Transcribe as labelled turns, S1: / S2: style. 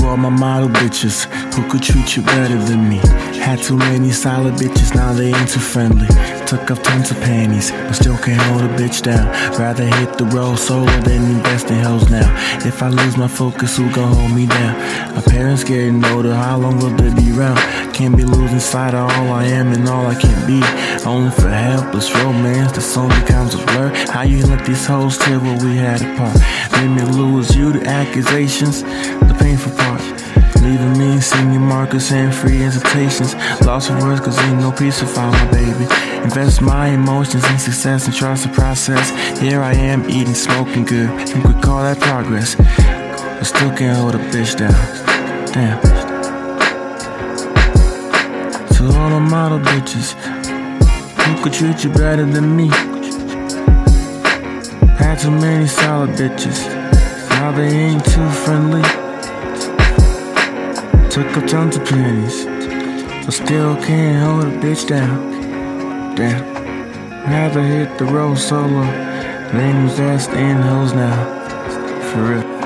S1: my model bitches who could treat you better than me. Had too many solid bitches, now they ain't too friendly. Took off tons of panties, but still can't hold a bitch down. Rather hit the road solo than invest in hoes now. If I lose my focus, who gon' hold me down? My parents getting older, how long will they be around? Can't be losing sight of all I am and all I can be. Only for helpless romance, the song becomes a blur. How you let these hoes tell what we had apart? Made me lose you to accusations, the painful part. Leaving me singing Marcus and free hesitations. Lost for words cause ain't no peace without my baby. Invest my emotions in success and trust the process. Here I am eating, smoking good. Think we call that progress. But still can't hold a bitch down. Damn. Model bitches who could treat you better than me. Had too many solid bitches. Now they ain't too friendly. Took up tons of pennies, but still can't hold a bitch down. Damn. Rather hit the road solo than invest in hoes now. For real.